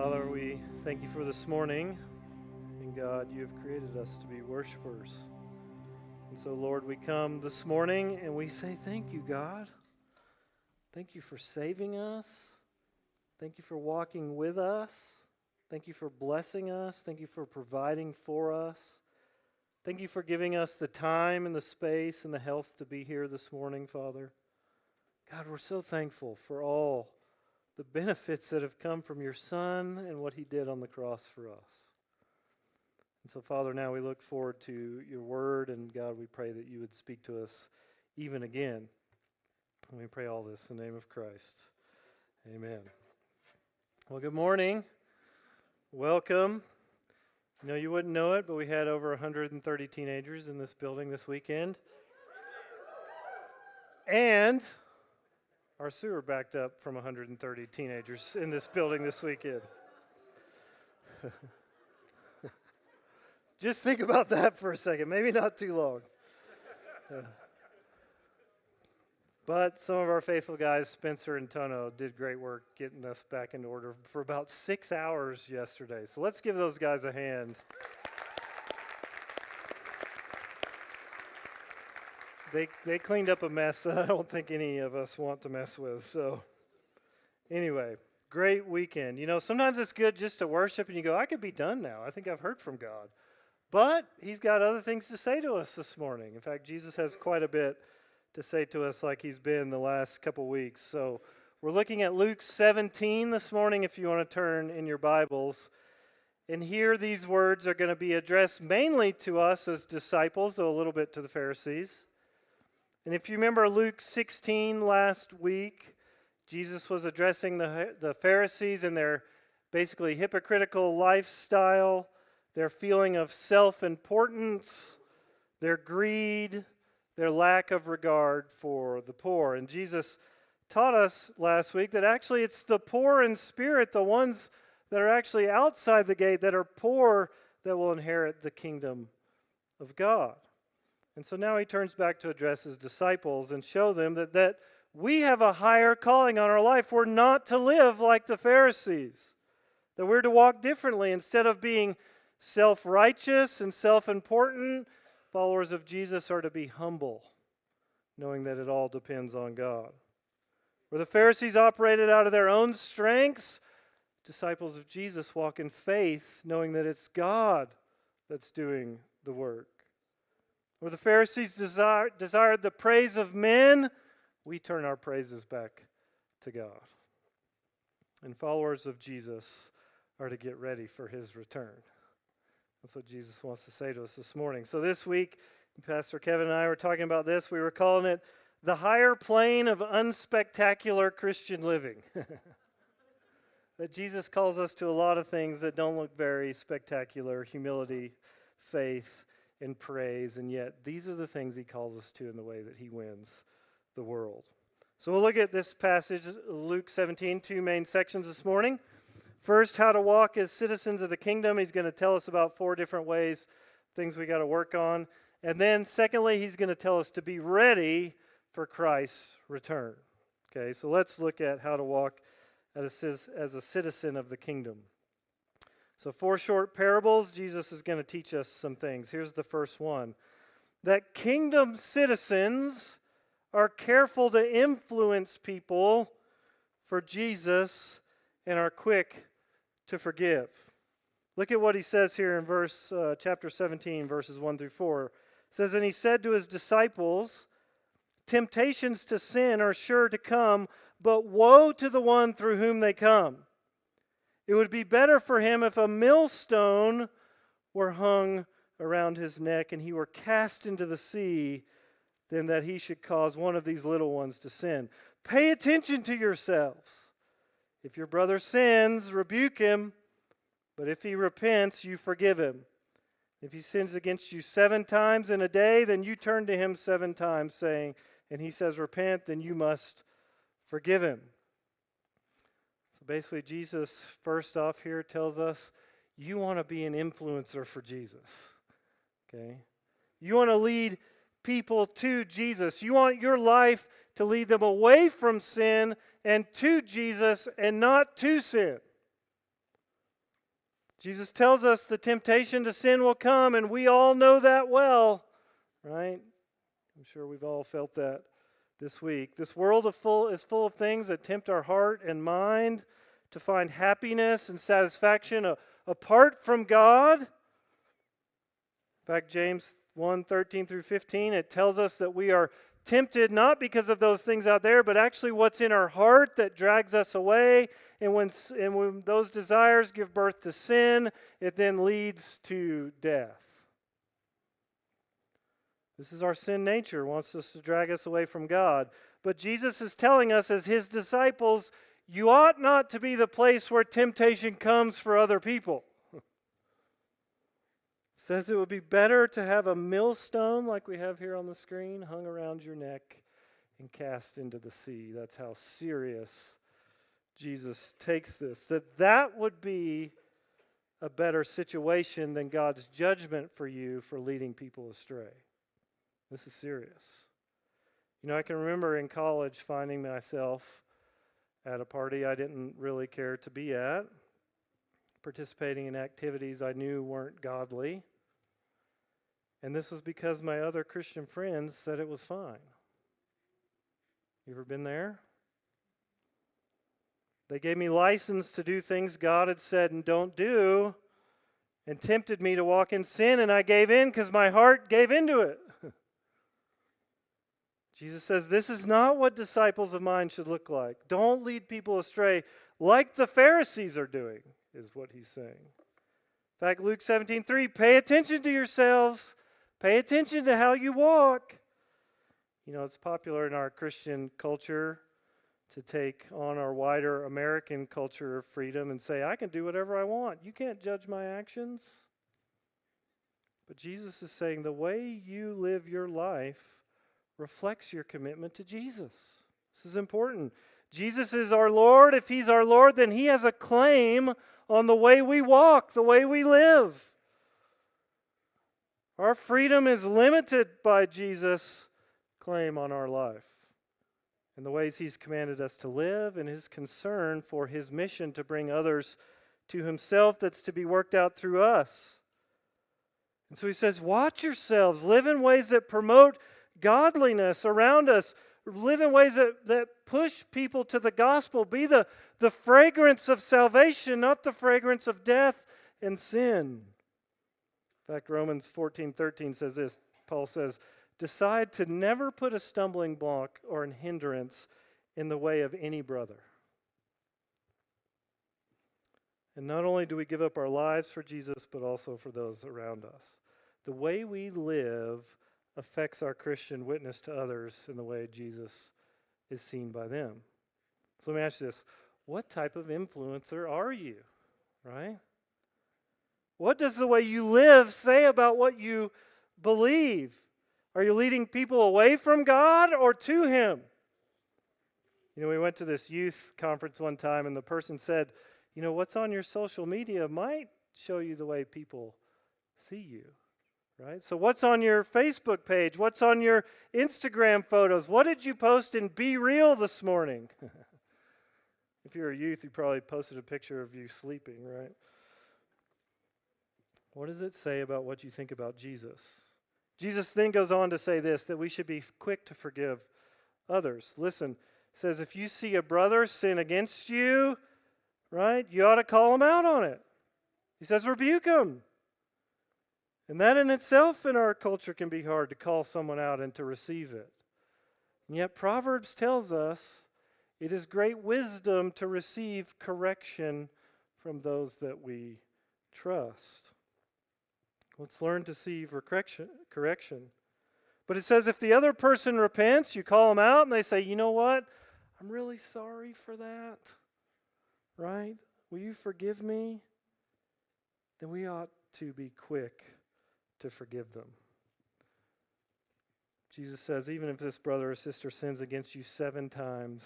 Father, we thank you for this morning. And God, you have created us to be worshipers. And so, Lord, we come this morning and we say, Thank you, God. Thank you for saving us. Thank you for walking with us. Thank you for blessing us. Thank you for providing for us. Thank you for giving us the time and the space and the health to be here this morning, Father. God, we're so thankful for all the benefits that have come from your Son and what he did on the cross for us. And so, Father, now we look forward to your word, and God, we pray that you would speak to us even again. And we pray all this in the name of Christ. Amen. Well, good morning. Welcome. You know, you wouldn't know it, but we had over 130 teenagers in this building this weekend. And our sewer backed up from 130 teenagers in this building this weekend. Just think about that for a second. Maybe not too long. But some of our faithful guys, Spencer and Tono, did great work getting us back into order for about six hours yesterday. So let's give those guys a hand. They they cleaned up a mess that I don't think any of us want to mess with. So anyway, great weekend. You know, sometimes it's good just to worship and you go, I could be done now. I think I've heard from God. But he's got other things to say to us this morning. In fact, Jesus has quite a bit to say to us like he's been the last couple weeks. So we're looking at Luke 17 this morning if you want to turn in your Bibles. And here these words are going to be addressed mainly to us as disciples, though a little bit to the Pharisees. And if you remember Luke 16 last week, Jesus was addressing the, the Pharisees and their basically hypocritical lifestyle, their feeling of self importance, their greed, their lack of regard for the poor. And Jesus taught us last week that actually it's the poor in spirit, the ones that are actually outside the gate, that are poor, that will inherit the kingdom of God. And so now he turns back to address his disciples and show them that, that we have a higher calling on our life. We're not to live like the Pharisees, that we're to walk differently. Instead of being self righteous and self important, followers of Jesus are to be humble, knowing that it all depends on God. Where the Pharisees operated out of their own strengths, disciples of Jesus walk in faith, knowing that it's God that's doing the work. Where the Pharisees desire, desired the praise of men, we turn our praises back to God. And followers of Jesus are to get ready for his return. That's what Jesus wants to say to us this morning. So this week, Pastor Kevin and I were talking about this. We were calling it the higher plane of unspectacular Christian living. that Jesus calls us to a lot of things that don't look very spectacular humility, faith, and praise, and yet these are the things he calls us to in the way that he wins the world. So we'll look at this passage, Luke 17, two main sections this morning. First, how to walk as citizens of the kingdom. He's going to tell us about four different ways, things we got to work on. And then, secondly, he's going to tell us to be ready for Christ's return. Okay, so let's look at how to walk as a citizen of the kingdom. So, four short parables, Jesus is going to teach us some things. Here's the first one that kingdom citizens are careful to influence people for Jesus and are quick to forgive. Look at what he says here in verse uh, chapter 17 verses 1 through 4. It says and he said to his disciples, temptations to sin are sure to come, but woe to the one through whom they come. It would be better for him if a millstone were hung around his neck and he were cast into the sea than that he should cause one of these little ones to sin. Pay attention to yourselves. If your brother sins, rebuke him, but if he repents, you forgive him. If he sins against you seven times in a day, then you turn to him seven times, saying, and he says, Repent, then you must forgive him basically, Jesus, first off, here tells us you want to be an influencer for Jesus. Okay? You want to lead people to Jesus. You want your life to lead them away from sin and to Jesus and not to sin. Jesus tells us the temptation to sin will come, and we all know that well, right? I'm sure we've all felt that this week. This world full, is full of things that tempt our heart and mind to find happiness and satisfaction apart from God. In fact, James 1 13 through 15, it tells us that we are tempted not because of those things out there, but actually what's in our heart that drags us away. And when, and when those desires give birth to sin, it then leads to death. This is our sin nature, wants us to drag us away from God. But Jesus is telling us, as his disciples, you ought not to be the place where temptation comes for other people. says it would be better to have a millstone like we have here on the screen hung around your neck and cast into the sea. That's how serious Jesus takes this. That that would be a better situation than God's judgment for you for leading people astray. This is serious. You know, I can remember in college finding myself at a party I didn't really care to be at, participating in activities I knew weren't godly. And this was because my other Christian friends said it was fine. You ever been there? They gave me license to do things God had said and don't do, and tempted me to walk in sin, and I gave in because my heart gave into it. Jesus says, This is not what disciples of mine should look like. Don't lead people astray like the Pharisees are doing, is what he's saying. In fact, Luke 17 3, pay attention to yourselves, pay attention to how you walk. You know, it's popular in our Christian culture to take on our wider American culture of freedom and say, I can do whatever I want. You can't judge my actions. But Jesus is saying the way you live your life reflects your commitment to Jesus. This is important. Jesus is our Lord. If He's our Lord, then He has a claim on the way we walk, the way we live. Our freedom is limited by Jesus' claim on our life and the ways He's commanded us to live and His concern for His mission to bring others to Himself that's to be worked out through us. And so He says, Watch yourselves, live in ways that promote godliness around us. Live in ways that, that push people to the gospel. Be the, the fragrance of salvation, not the fragrance of death and sin. In fact, Romans 14 13 says this. Paul says, Decide to never put a stumbling block or an hindrance in the way of any brother. And not only do we give up our lives for Jesus, but also for those around us. The way we live affects our Christian witness to others in the way Jesus is seen by them. So let me ask you this what type of influencer are you? Right? What does the way you live say about what you believe? Are you leading people away from God or to Him? You know, we went to this youth conference one time, and the person said, You know, what's on your social media might show you the way people see you. Right? So, what's on your Facebook page? What's on your Instagram photos? What did you post in Be Real this morning? if you're a youth, you probably posted a picture of you sleeping, right? What does it say about what you think about Jesus? Jesus then goes on to say this that we should be quick to forgive others. Listen, says if you see a brother sin against you, right, you ought to call him out on it. He says rebuke him. And that in itself in our culture can be hard to call someone out and to receive it. And yet, Proverbs tells us it is great wisdom to receive correction from those that we trust. Let's learn to see correction. But it says if the other person repents, you call them out and they say, you know what? I'm really sorry for that. Right? Will you forgive me? Then we ought to be quick to forgive them. Jesus says, even if this brother or sister sins against you seven times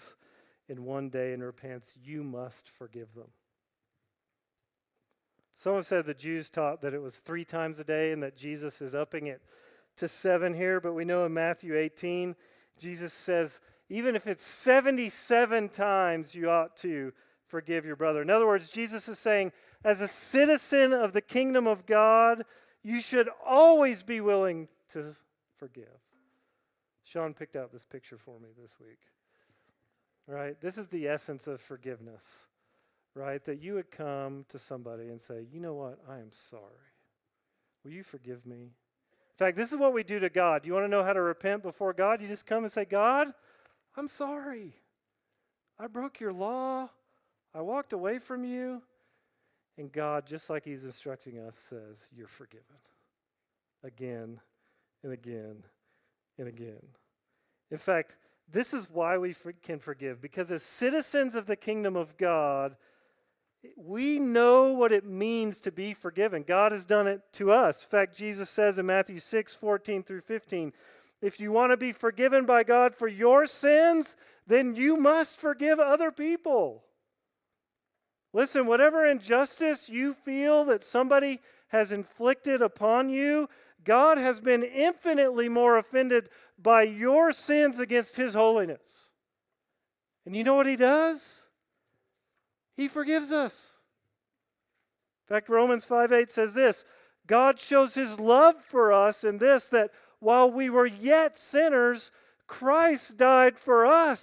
in one day and repents, you must forgive them. Someone said the Jews taught that it was three times a day and that Jesus is upping it to seven here, but we know in Matthew 18, Jesus says, even if it's 77 times, you ought to forgive your brother. In other words, Jesus is saying, as a citizen of the kingdom of God, you should always be willing to forgive. Sean picked out this picture for me this week. Right? This is the essence of forgiveness. Right? That you would come to somebody and say, you know what? I am sorry. Will you forgive me? In fact, this is what we do to God. Do you want to know how to repent before God? You just come and say, God, I'm sorry. I broke your law. I walked away from you. And God, just like He's instructing us, says, You're forgiven. Again and again and again. In fact, this is why we can forgive, because as citizens of the kingdom of God, we know what it means to be forgiven. God has done it to us. In fact, Jesus says in Matthew 6 14 through 15, if you want to be forgiven by God for your sins, then you must forgive other people. Listen, whatever injustice you feel that somebody has inflicted upon you, God has been infinitely more offended by your sins against His holiness. And you know what He does? He forgives us. In fact, Romans 5 8 says this God shows His love for us in this, that while we were yet sinners, Christ died for us.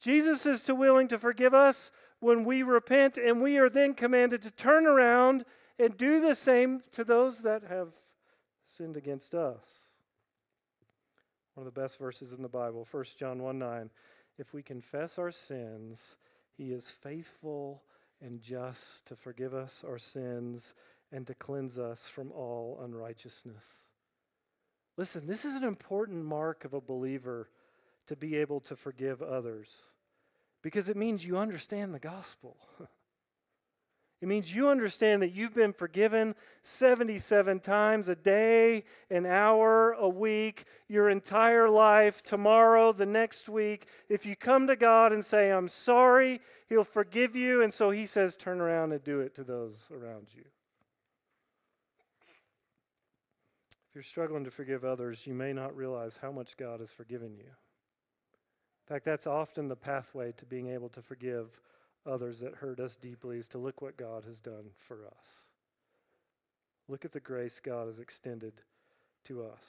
Jesus is too willing to forgive us when we repent, and we are then commanded to turn around and do the same to those that have sinned against us. One of the best verses in the Bible, 1 John 1 9. If we confess our sins, he is faithful and just to forgive us our sins and to cleanse us from all unrighteousness. Listen, this is an important mark of a believer to be able to forgive others because it means you understand the gospel. It means you understand that you've been forgiven 77 times a day, an hour, a week, your entire life, tomorrow, the next week. If you come to God and say, I'm sorry, He'll forgive you. And so He says, turn around and do it to those around you. If you're struggling to forgive others, you may not realize how much God has forgiven you. In fact, that's often the pathway to being able to forgive others that hurt us deeply is to look what God has done for us. Look at the grace God has extended to us.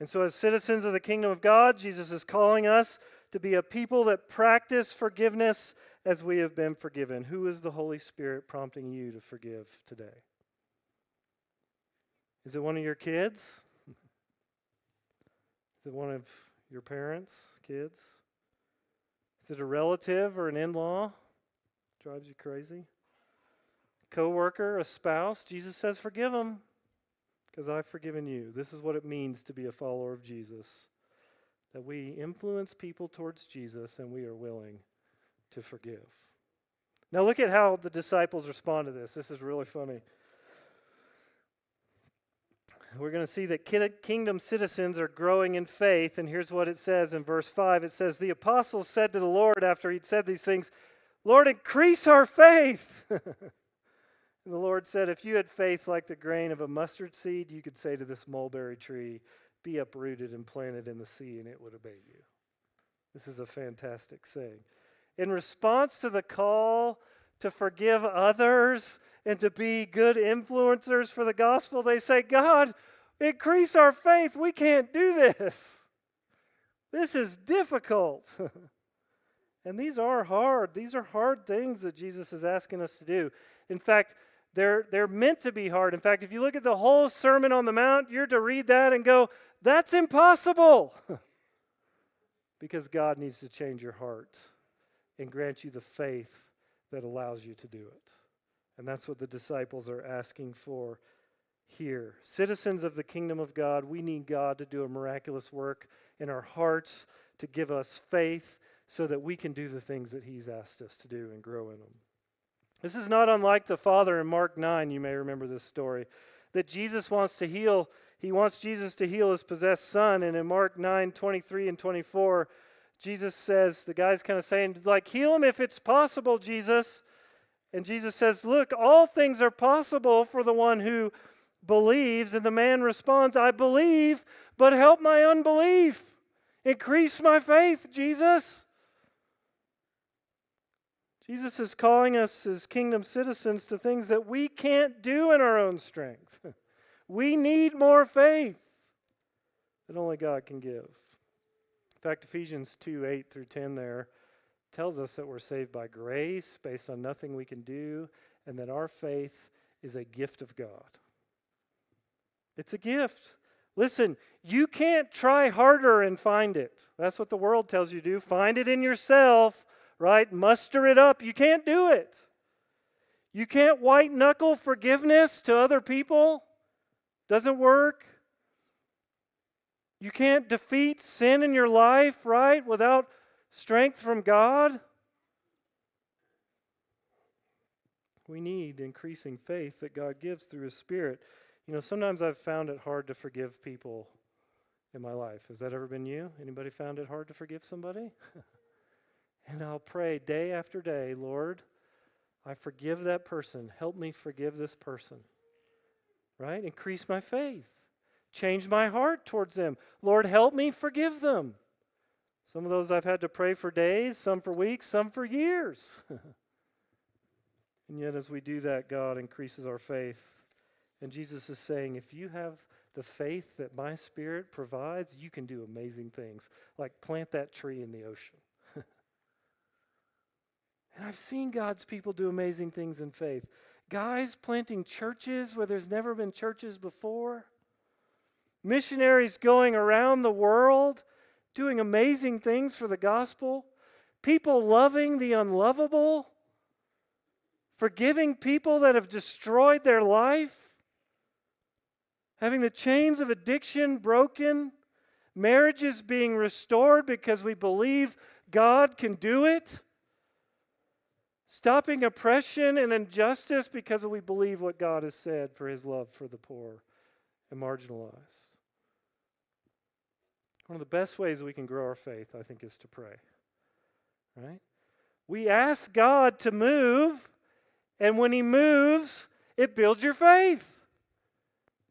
And so, as citizens of the kingdom of God, Jesus is calling us to be a people that practice forgiveness as we have been forgiven. Who is the Holy Spirit prompting you to forgive today? Is it one of your kids? Is it one of your parents' kids? Is it a relative or an in law? drives you crazy? Co-worker, a spouse, Jesus says, forgive them because I've forgiven you. This is what it means to be a follower of Jesus. That we influence people towards Jesus and we are willing to forgive. Now, look at how the disciples respond to this. This is really funny. We're going to see that kingdom citizens are growing in faith. And here's what it says in verse 5 it says, The apostles said to the Lord after he'd said these things, Lord, increase our faith. and the Lord said, If you had faith like the grain of a mustard seed, you could say to this mulberry tree, Be uprooted and planted in the sea, and it would obey you. This is a fantastic saying. In response to the call to forgive others and to be good influencers for the gospel, they say, God, increase our faith. We can't do this. This is difficult. And these are hard. These are hard things that Jesus is asking us to do. In fact, they're, they're meant to be hard. In fact, if you look at the whole Sermon on the Mount, you're to read that and go, that's impossible. because God needs to change your heart and grant you the faith that allows you to do it. And that's what the disciples are asking for here. Citizens of the kingdom of God, we need God to do a miraculous work in our hearts, to give us faith so that we can do the things that He's asked us to do and grow in them. This is not unlike the Father in Mark 9. You may remember this story. That Jesus wants to heal, He wants Jesus to heal His possessed son. And in Mark 9 23 and 24, Jesus says, the guy's kind of saying, like, heal him if it's possible, Jesus. And Jesus says, Look, all things are possible for the one who believes. And the man responds, I believe, but help my unbelief. Increase my faith, Jesus. Jesus is calling us as kingdom citizens to things that we can't do in our own strength. we need more faith that only God can give. In fact, Ephesians 2 8 through 10 there tells us that we're saved by grace based on nothing we can do, and that our faith is a gift of God. It's a gift. Listen, you can't try harder and find it. That's what the world tells you to do. Find it in yourself, right? Muster it up. You can't do it. You can't white knuckle forgiveness to other people. Doesn't work. You can't defeat sin in your life, right, without strength from God. We need increasing faith that God gives through His Spirit. You know, sometimes I've found it hard to forgive people in my life. Has that ever been you? Anybody found it hard to forgive somebody? and I'll pray day after day, Lord, I forgive that person. Help me forgive this person. Right? Increase my faith. Change my heart towards them. Lord, help me forgive them. Some of those I've had to pray for days, some for weeks, some for years. and yet, as we do that, God increases our faith. And Jesus is saying, if you have the faith that my Spirit provides, you can do amazing things, like plant that tree in the ocean. and I've seen God's people do amazing things in faith. Guys planting churches where there's never been churches before, missionaries going around the world doing amazing things for the gospel, people loving the unlovable, forgiving people that have destroyed their life having the chains of addiction broken, marriages being restored because we believe God can do it, stopping oppression and injustice because we believe what God has said for his love for the poor and marginalized. One of the best ways we can grow our faith, I think, is to pray. Right? We ask God to move, and when He moves, it builds your faith.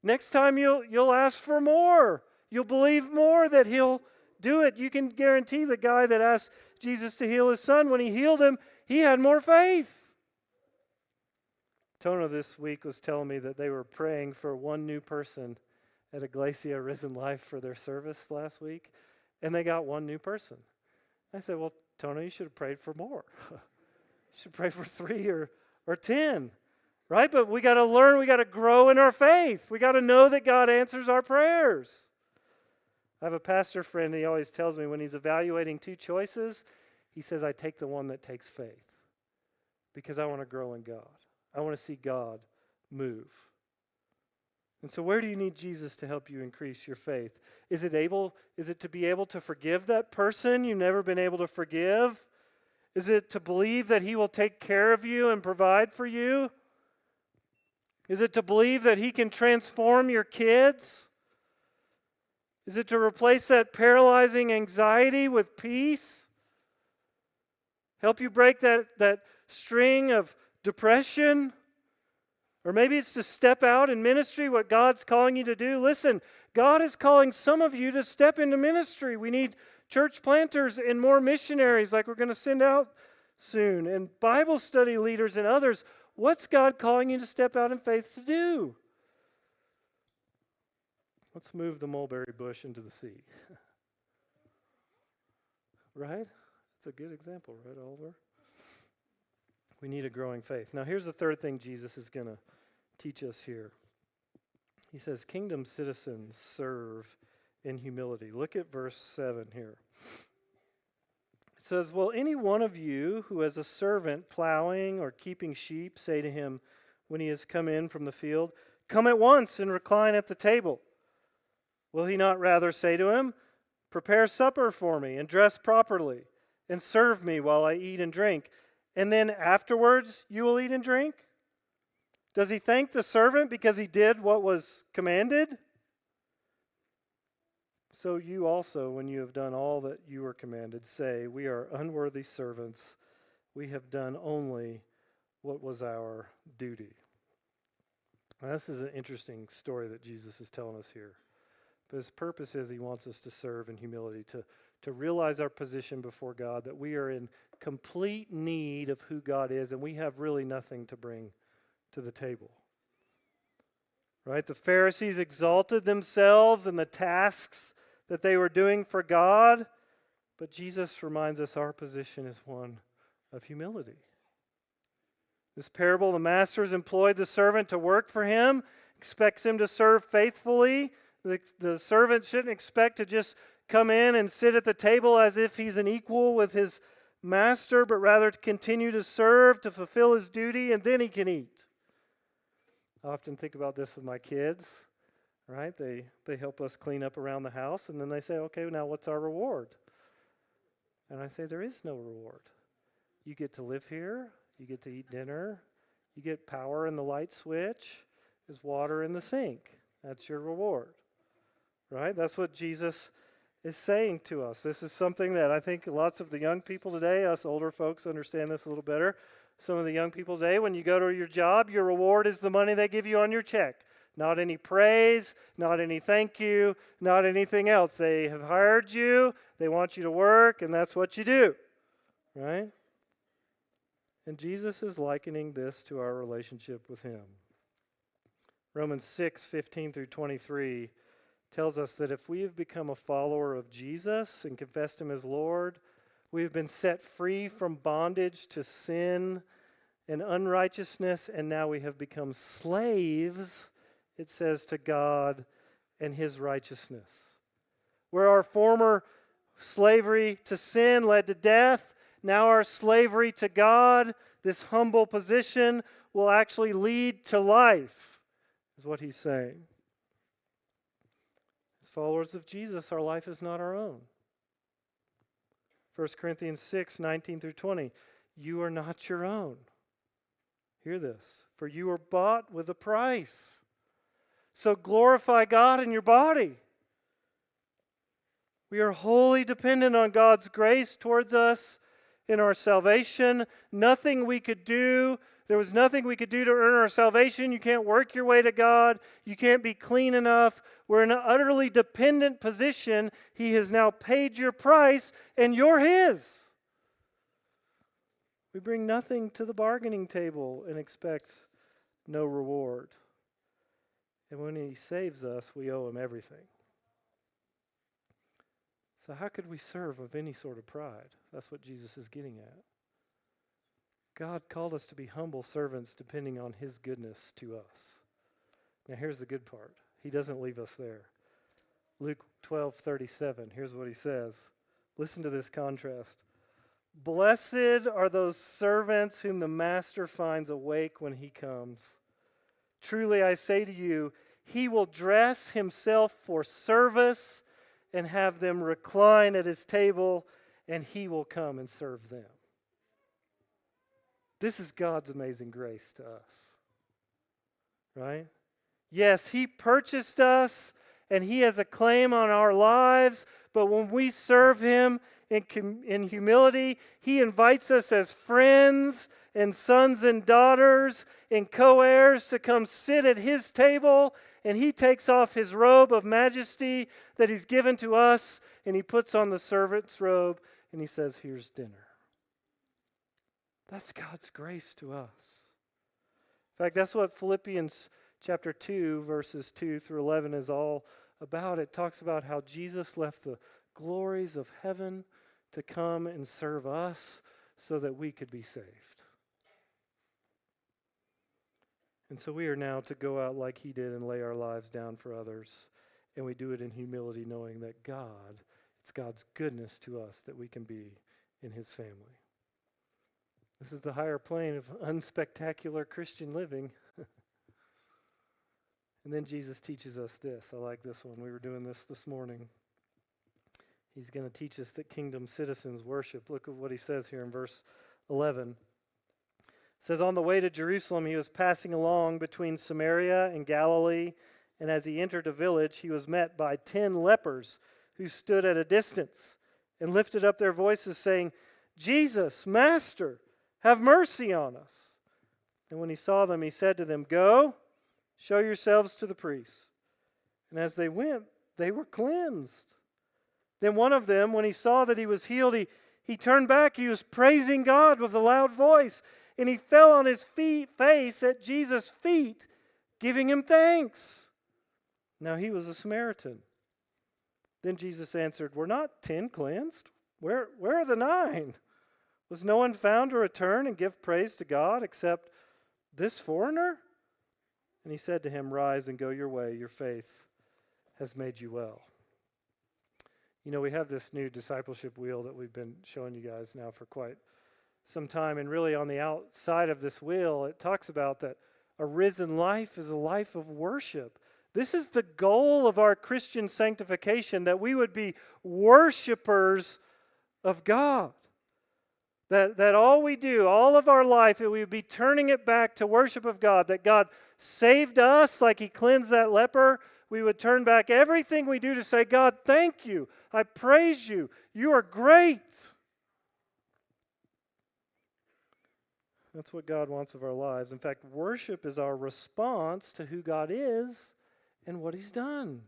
Next time you'll, you'll ask for more. You'll believe more that he'll do it. You can guarantee the guy that asked Jesus to heal his son, when he healed him, he had more faith. Tono this week was telling me that they were praying for one new person at Iglesia Risen Life for their service last week, and they got one new person. I said, Well, Tony, you should have prayed for more. you should pray for three or, or ten right? But we got to learn, we got to grow in our faith. We got to know that God answers our prayers. I have a pastor friend, he always tells me when he's evaluating two choices, he says, I take the one that takes faith because I want to grow in God. I want to see God move. And so where do you need Jesus to help you increase your faith? Is it able is it to be able to forgive that person you've never been able to forgive? Is it to believe that he will take care of you and provide for you? Is it to believe that He can transform your kids? Is it to replace that paralyzing anxiety with peace? Help you break that, that string of depression? Or maybe it's to step out in ministry, what God's calling you to do. Listen, God is calling some of you to step into ministry. We need church planters and more missionaries, like we're going to send out soon, and Bible study leaders and others. What's God calling you to step out in faith to do? Let's move the mulberry bush into the sea. right? It's a good example, right, Oliver? We need a growing faith. Now, here's the third thing Jesus is going to teach us here. He says, Kingdom citizens serve in humility. Look at verse 7 here It says, Will any one of you who has a servant plowing or keeping sheep say to him when he has come in from the field, Come at once and recline at the table? Will he not rather say to him, Prepare supper for me and dress properly and serve me while I eat and drink, and then afterwards you will eat and drink? Does he thank the servant because he did what was commanded? So you also, when you have done all that you were commanded, say, We are unworthy servants. We have done only what was our duty. Now, this is an interesting story that Jesus is telling us here. But his purpose is he wants us to serve in humility, to, to realize our position before God, that we are in complete need of who God is, and we have really nothing to bring to the table. Right? The Pharisees exalted themselves and the tasks that they were doing for God, but Jesus reminds us our position is one of humility. This parable, the master has employed the servant to work for him, expects him to serve faithfully. The, the servant shouldn't expect to just come in and sit at the table as if he's an equal with his master, but rather to continue to serve, to fulfill his duty, and then he can eat. I often think about this with my kids, right? They, they help us clean up around the house, and then they say, okay, now what's our reward? And I say, there is no reward. You get to live here, you get to eat dinner, you get power in the light switch, there's water in the sink. That's your reward, right? That's what Jesus is saying to us. This is something that I think lots of the young people today, us older folks, understand this a little better. Some of the young people today, when you go to your job, your reward is the money they give you on your check. Not any praise, not any thank you, not anything else. They have hired you, they want you to work, and that's what you do. Right? And Jesus is likening this to our relationship with Him. Romans 6 15 through 23 tells us that if we have become a follower of Jesus and confessed Him as Lord, we have been set free from bondage to sin and unrighteousness, and now we have become slaves, it says, to God and His righteousness. Where our former slavery to sin led to death, now our slavery to God, this humble position, will actually lead to life, is what he's saying. Followers of Jesus, our life is not our own. 1 Corinthians 6 19 through 20. You are not your own. Hear this. For you are bought with a price. So glorify God in your body. We are wholly dependent on God's grace towards us in our salvation. Nothing we could do. There was nothing we could do to earn our salvation. You can't work your way to God. You can't be clean enough. We're in an utterly dependent position. He has now paid your price, and you're His. We bring nothing to the bargaining table and expect no reward. And when He saves us, we owe Him everything. So, how could we serve of any sort of pride? That's what Jesus is getting at. God called us to be humble servants depending on His goodness to us. Now, here's the good part He doesn't leave us there. Luke 12 37, here's what He says. Listen to this contrast. Blessed are those servants whom the master finds awake when he comes. Truly I say to you, he will dress himself for service and have them recline at his table, and he will come and serve them. This is God's amazing grace to us. Right? Yes, he purchased us and he has a claim on our lives, but when we serve him in, in humility, he invites us as friends and sons and daughters and co heirs to come sit at his table and he takes off his robe of majesty that he's given to us, and he puts on the servant's robe, and he says, Here's dinner. That's God's grace to us. In fact, that's what Philippians chapter 2, verses 2 through 11 is all about. It talks about how Jesus left the glories of heaven to come and serve us so that we could be saved. And so we are now to go out like he did and lay our lives down for others. And we do it in humility, knowing that God, it's God's goodness to us that we can be in his family. This is the higher plane of unspectacular Christian living. and then Jesus teaches us this. I like this one. We were doing this this morning. He's going to teach us that kingdom citizens worship. Look at what he says here in verse 11 says on the way to Jerusalem he was passing along between Samaria and Galilee and as he entered a village he was met by 10 lepers who stood at a distance and lifted up their voices saying Jesus master have mercy on us and when he saw them he said to them go show yourselves to the priests and as they went they were cleansed Then one of them, when he saw that he was healed, he, he turned back. He was praising God with a loud voice. And he fell on his feet, face at Jesus' feet, giving him thanks. Now he was a Samaritan. Then Jesus answered, Were not ten cleansed? Where, where are the nine? Was no one found to return and give praise to God except this foreigner? And he said to him, Rise and go your way. Your faith has made you well. You know, we have this new discipleship wheel that we've been showing you guys now for quite some time. And really, on the outside of this wheel, it talks about that a risen life is a life of worship. This is the goal of our Christian sanctification that we would be worshipers of God. That, that all we do, all of our life, that we would be turning it back to worship of God. That God saved us like He cleansed that leper. We would turn back everything we do to say, God, thank you. I praise you. You are great. That's what God wants of our lives. In fact, worship is our response to who God is and what He's done.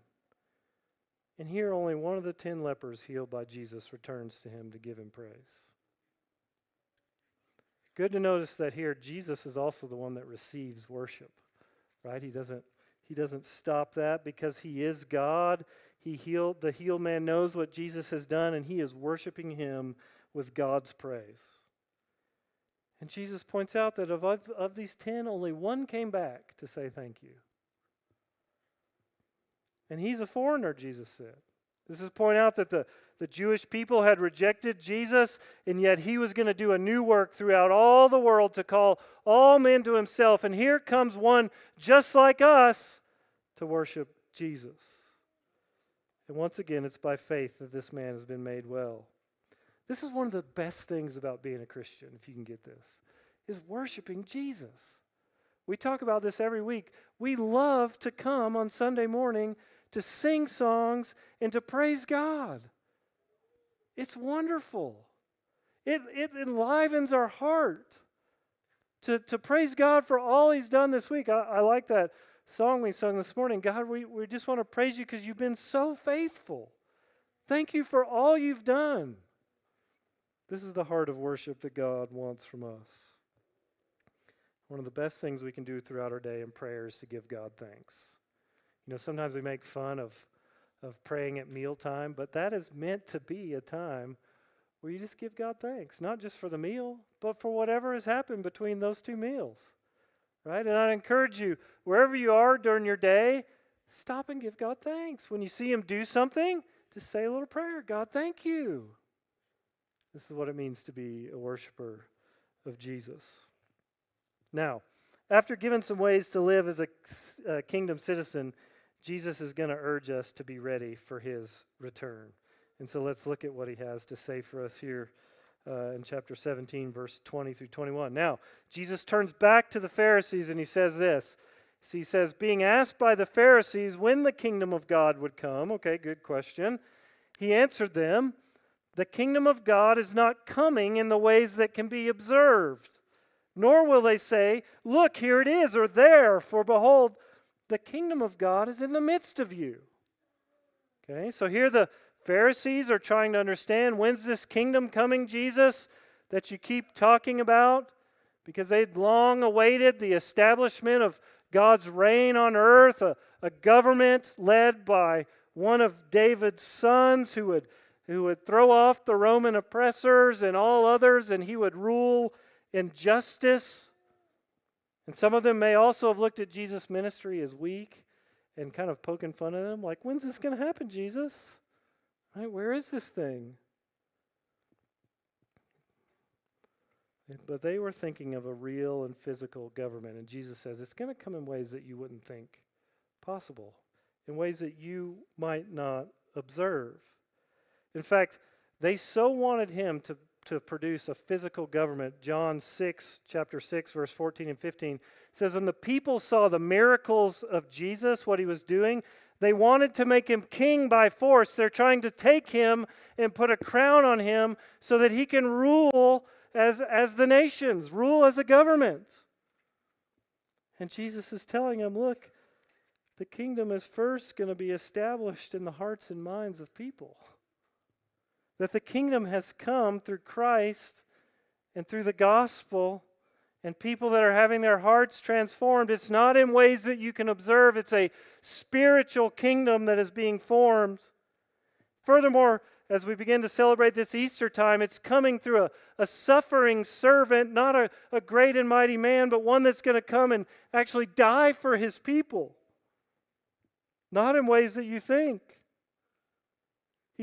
And here, only one of the ten lepers healed by Jesus returns to Him to give Him praise. Good to notice that here, Jesus is also the one that receives worship, right? He doesn't. He doesn't stop that because he is God. He healed the healed man knows what Jesus has done and he is worshiping him with God's praise. And Jesus points out that of, of these ten, only one came back to say thank you. And he's a foreigner, Jesus said. This is point out that the, the Jewish people had rejected Jesus, and yet he was going to do a new work throughout all the world to call all men to himself. And here comes one just like us to worship Jesus. And once again, it's by faith that this man has been made well. This is one of the best things about being a Christian, if you can get this, is worshiping Jesus. We talk about this every week. We love to come on Sunday morning to sing songs and to praise God. It's wonderful. It, it enlivens our heart to, to praise God for all He's done this week. I, I like that song we sung this morning. God, we, we just want to praise you because you've been so faithful. Thank you for all you've done. This is the heart of worship that God wants from us. One of the best things we can do throughout our day in prayer is to give God thanks. You know, sometimes we make fun of, of praying at mealtime, but that is meant to be a time where you just give God thanks, not just for the meal, but for whatever has happened between those two meals. Right? And I encourage you, wherever you are during your day, stop and give God thanks. When you see Him do something, just say a little prayer God, thank you. This is what it means to be a worshiper of Jesus. Now, after giving some ways to live as a, a kingdom citizen, Jesus is going to urge us to be ready for his return. And so let's look at what he has to say for us here uh, in chapter 17, verse 20 through 21. Now, Jesus turns back to the Pharisees and he says this. So he says, being asked by the Pharisees when the kingdom of God would come. Okay, good question. He answered them, The kingdom of God is not coming in the ways that can be observed, nor will they say, Look, here it is, or there, for behold, the kingdom of God is in the midst of you. Okay, so here the Pharisees are trying to understand when's this kingdom coming, Jesus, that you keep talking about? Because they'd long awaited the establishment of God's reign on earth, a, a government led by one of David's sons who would, who would throw off the Roman oppressors and all others, and he would rule in justice. And some of them may also have looked at Jesus' ministry as weak and kind of poking fun at him, like, when's this going to happen, Jesus? Right? Where is this thing? But they were thinking of a real and physical government. And Jesus says it's going to come in ways that you wouldn't think possible, in ways that you might not observe. In fact, they so wanted him to to produce a physical government. John 6, chapter 6, verse 14 and 15 says, When the people saw the miracles of Jesus, what he was doing, they wanted to make him king by force. They're trying to take him and put a crown on him so that he can rule as, as the nations, rule as a government. And Jesus is telling them, Look, the kingdom is first going to be established in the hearts and minds of people. That the kingdom has come through Christ and through the gospel and people that are having their hearts transformed. It's not in ways that you can observe, it's a spiritual kingdom that is being formed. Furthermore, as we begin to celebrate this Easter time, it's coming through a, a suffering servant, not a, a great and mighty man, but one that's going to come and actually die for his people. Not in ways that you think.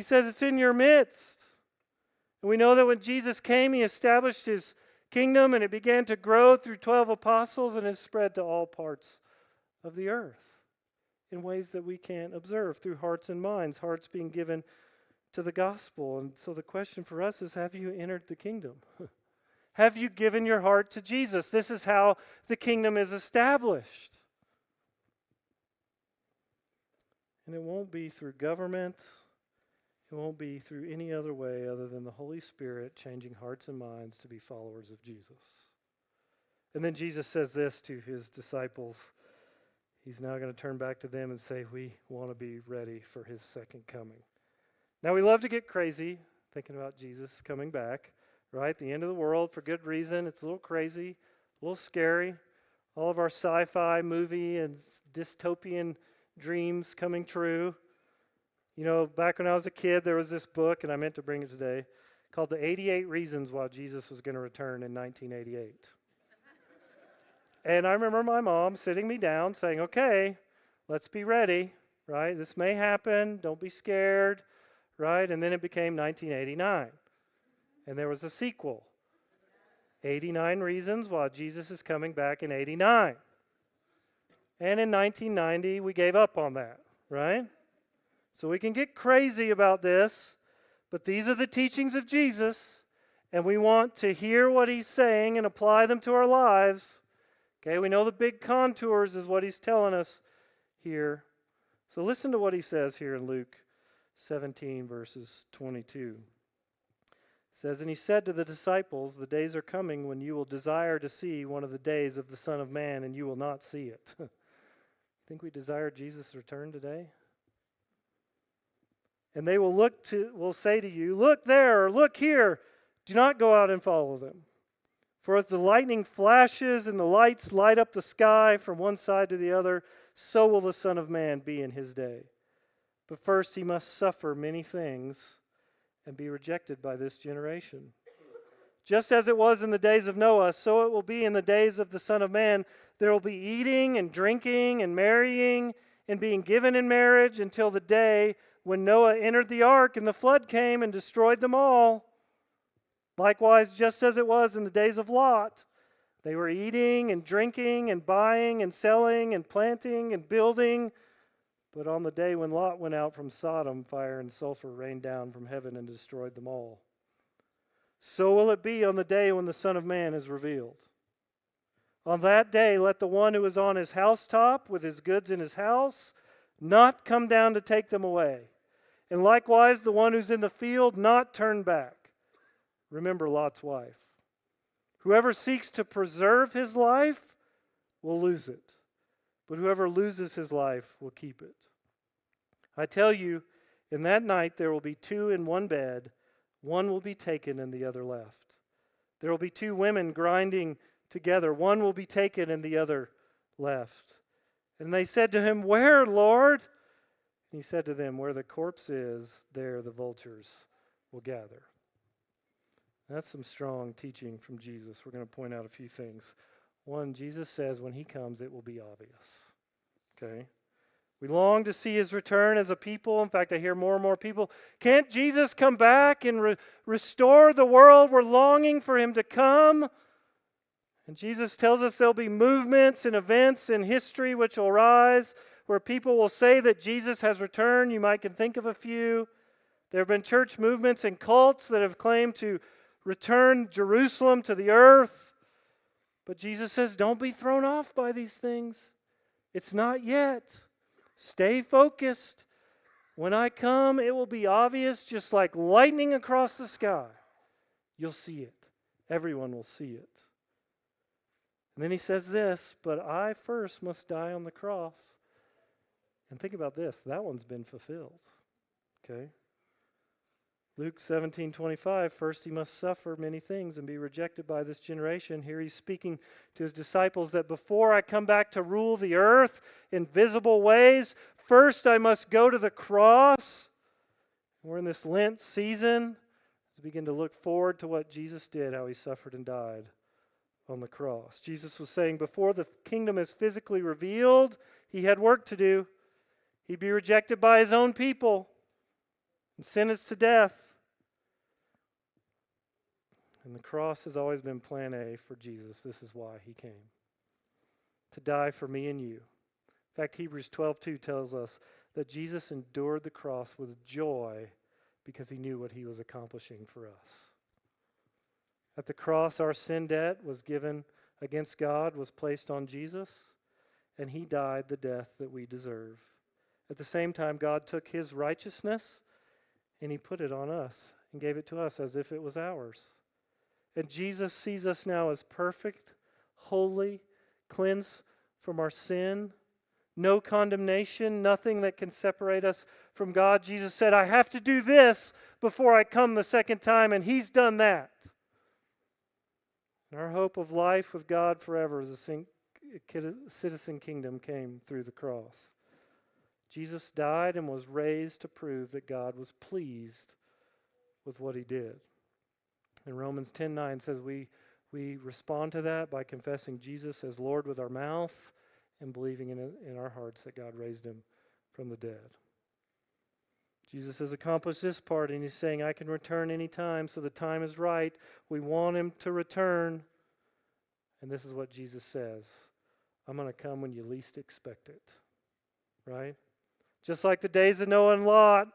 He says it's in your midst. And we know that when Jesus came, he established his kingdom and it began to grow through 12 apostles and has spread to all parts of the earth in ways that we can't observe through hearts and minds, hearts being given to the gospel. And so the question for us is have you entered the kingdom? have you given your heart to Jesus? This is how the kingdom is established. And it won't be through government. It won't be through any other way other than the Holy Spirit changing hearts and minds to be followers of Jesus. And then Jesus says this to his disciples. He's now going to turn back to them and say, We want to be ready for his second coming. Now, we love to get crazy thinking about Jesus coming back, right? The end of the world for good reason. It's a little crazy, a little scary. All of our sci fi movie and dystopian dreams coming true. You know, back when I was a kid, there was this book, and I meant to bring it today, called The 88 Reasons Why Jesus Was Going to Return in 1988. and I remember my mom sitting me down saying, okay, let's be ready, right? This may happen. Don't be scared right? And then it became 1989. And there was a sequel 89 Reasons Why Jesus is Coming Back in 89. And in 1990, we gave up on that, right? So we can get crazy about this, but these are the teachings of Jesus, and we want to hear what he's saying and apply them to our lives. Okay, we know the big contours is what he's telling us here. So listen to what he says here in Luke 17, verses 22. It says, And he said to the disciples, The days are coming when you will desire to see one of the days of the Son of Man, and you will not see it. Think we desire Jesus' return today? And they will look to will say to you, Look there, or look here. Do not go out and follow them. For as the lightning flashes and the lights light up the sky from one side to the other, so will the Son of Man be in his day. But first, he must suffer many things and be rejected by this generation. Just as it was in the days of Noah, so it will be in the days of the Son of Man. There will be eating and drinking and marrying and being given in marriage until the day when Noah entered the ark and the flood came and destroyed them all. Likewise, just as it was in the days of Lot, they were eating and drinking and buying and selling and planting and building but on the day when Lot went out from Sodom, fire and sulfur rained down from heaven and destroyed them all. So will it be on the day when the Son of Man is revealed. On that day, let the one who is on his housetop with his goods in his house not come down to take them away. And likewise, the one who's in the field not turn back. Remember Lot's wife. Whoever seeks to preserve his life will lose it but whoever loses his life will keep it. I tell you, in that night there will be two in one bed, one will be taken and the other left. There will be two women grinding together, one will be taken and the other left. And they said to him, Where, Lord? And he said to them, Where the corpse is, there the vultures will gather. That's some strong teaching from Jesus. We're going to point out a few things. One, Jesus says when he comes, it will be obvious. Okay? We long to see his return as a people. In fact, I hear more and more people can't Jesus come back and re- restore the world? We're longing for him to come. And Jesus tells us there'll be movements and events in history which will rise where people will say that Jesus has returned. You might can think of a few. There have been church movements and cults that have claimed to return Jerusalem to the earth. But Jesus says, don't be thrown off by these things. It's not yet. Stay focused. When I come, it will be obvious, just like lightning across the sky. You'll see it. Everyone will see it. And then he says this, but I first must die on the cross. And think about this that one's been fulfilled. Okay? Luke 17:25 First he must suffer many things and be rejected by this generation. Here he's speaking to his disciples that before I come back to rule the earth in visible ways, first I must go to the cross. We're in this Lent season to begin to look forward to what Jesus did, how he suffered and died on the cross. Jesus was saying before the kingdom is physically revealed, he had work to do. He'd be rejected by his own people and sentenced to death. And the cross has always been plan A for Jesus. This is why he came to die for me and you. In fact, Hebrews 12:2 tells us that Jesus endured the cross with joy because he knew what he was accomplishing for us. At the cross, our sin debt was given against God, was placed on Jesus, and he died the death that we deserve. At the same time, God took his righteousness and he put it on us and gave it to us as if it was ours. And Jesus sees us now as perfect, holy, cleansed from our sin, no condemnation, nothing that can separate us from God. Jesus said, I have to do this before I come the second time, and He's done that. And our hope of life with God forever as a citizen kingdom came through the cross. Jesus died and was raised to prove that God was pleased with what he did. And Romans 10:9 says we we respond to that by confessing Jesus as Lord with our mouth and believing in, in our hearts that God raised him from the dead. Jesus has accomplished this part, and he's saying, I can return any time, so the time is right. We want him to return. And this is what Jesus says I'm going to come when you least expect it. Right? Just like the days of Noah and Lot,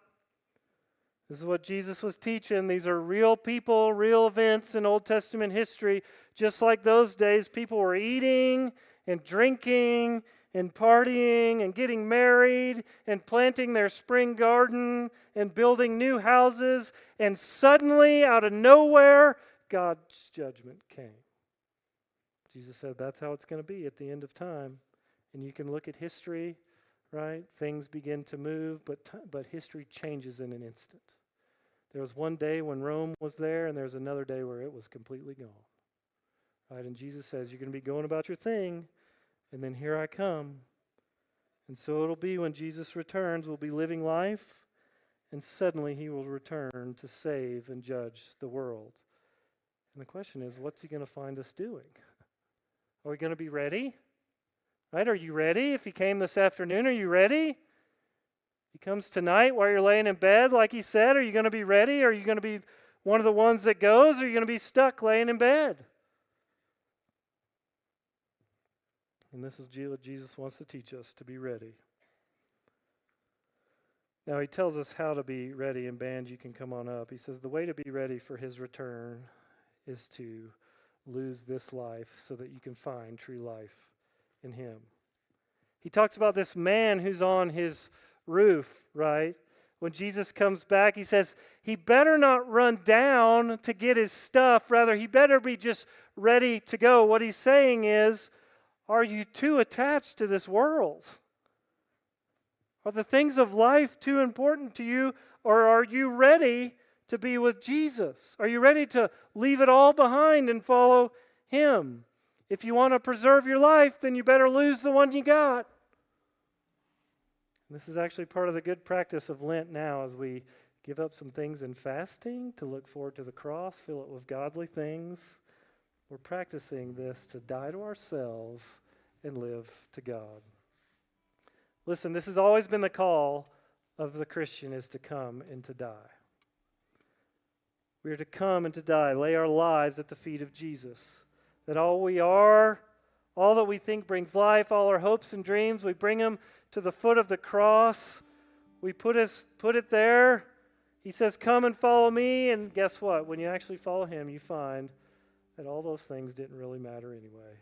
this is what Jesus was teaching. These are real people, real events in Old Testament history. Just like those days, people were eating and drinking and partying and getting married and planting their spring garden and building new houses. And suddenly, out of nowhere, God's judgment came. Jesus said that's how it's going to be at the end of time. And you can look at history right? Things begin to move, but, t- but history changes in an instant. There was one day when Rome was there, and there's another day where it was completely gone. Right? And Jesus says, You're going to be going about your thing, and then here I come. And so it'll be when Jesus returns, we'll be living life, and suddenly he will return to save and judge the world. And the question is, what's he going to find us doing? Are we going to be ready? Right? Are you ready? If he came this afternoon, are you ready? He comes tonight while you're laying in bed, like he said. Are you going to be ready? Are you going to be one of the ones that goes? Or are you going to be stuck laying in bed? And this is what Jesus wants to teach us to be ready. Now, he tells us how to be ready, and band, you can come on up. He says the way to be ready for his return is to lose this life so that you can find true life in him. He talks about this man who's on his roof, right? When Jesus comes back, he says, he better not run down to get his stuff. Rather, he better be just ready to go. What he's saying is, are you too attached to this world? Are the things of life too important to you? Or are you ready to be with Jesus? Are you ready to leave it all behind and follow him? If you want to preserve your life, then you better lose the one you got. This is actually part of the good practice of Lent now as we give up some things in fasting to look forward to the cross, fill it with godly things. We're practicing this to die to ourselves and live to God. Listen, this has always been the call of the Christian is to come and to die. We are to come and to die, lay our lives at the feet of Jesus. That all we are, all that we think brings life, all our hopes and dreams, we bring them to the foot of the cross. We put, us, put it there. He says, Come and follow me. And guess what? When you actually follow him, you find that all those things didn't really matter anyway.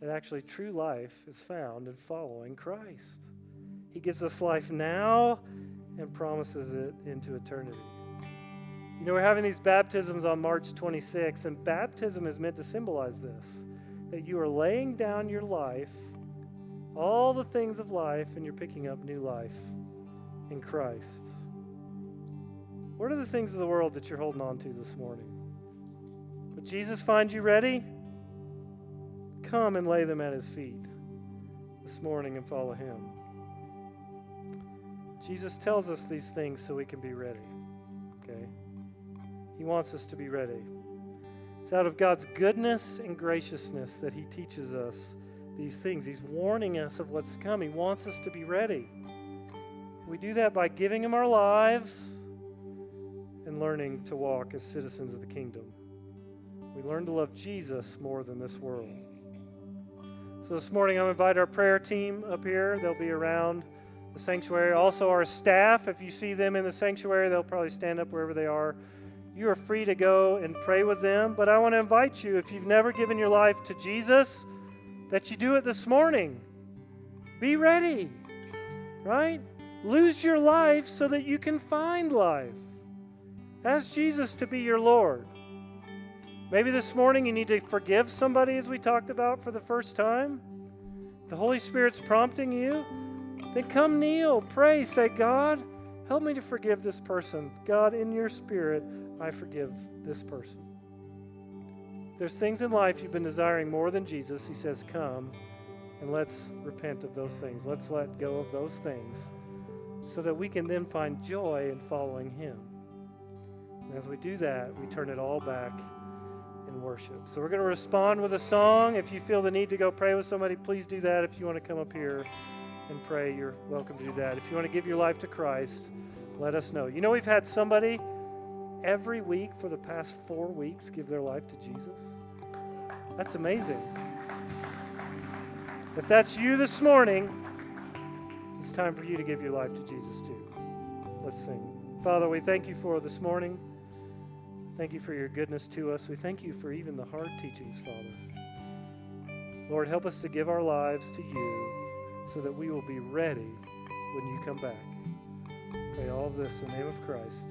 That actually true life is found in following Christ. He gives us life now and promises it into eternity. You know, we're having these baptisms on March 26, and baptism is meant to symbolize this that you are laying down your life, all the things of life, and you're picking up new life in Christ. What are the things of the world that you're holding on to this morning? Would Jesus find you ready? Come and lay them at his feet this morning and follow him. Jesus tells us these things so we can be ready. Okay? He wants us to be ready. It's out of God's goodness and graciousness that he teaches us these things. He's warning us of what's to come. He wants us to be ready. We do that by giving him our lives and learning to walk as citizens of the kingdom. We learn to love Jesus more than this world. So this morning, I'm invite our prayer team up here. They'll be around the sanctuary. Also, our staff, if you see them in the sanctuary, they'll probably stand up wherever they are. You are free to go and pray with them. But I want to invite you, if you've never given your life to Jesus, that you do it this morning. Be ready, right? Lose your life so that you can find life. Ask Jesus to be your Lord. Maybe this morning you need to forgive somebody, as we talked about for the first time. The Holy Spirit's prompting you. Then come kneel, pray, say, God, help me to forgive this person. God, in your spirit, I forgive this person. There's things in life you've been desiring more than Jesus. He says, Come and let's repent of those things. Let's let go of those things so that we can then find joy in following Him. And as we do that, we turn it all back in worship. So we're going to respond with a song. If you feel the need to go pray with somebody, please do that. If you want to come up here and pray, you're welcome to do that. If you want to give your life to Christ, let us know. You know, we've had somebody every week for the past four weeks give their life to Jesus. That's amazing. If that's you this morning, it's time for you to give your life to Jesus too. Let's sing. Father, we thank you for this morning. Thank you for your goodness to us. We thank you for even the hard teachings, Father. Lord, help us to give our lives to you so that we will be ready when you come back. Pray all of this in the name of Christ.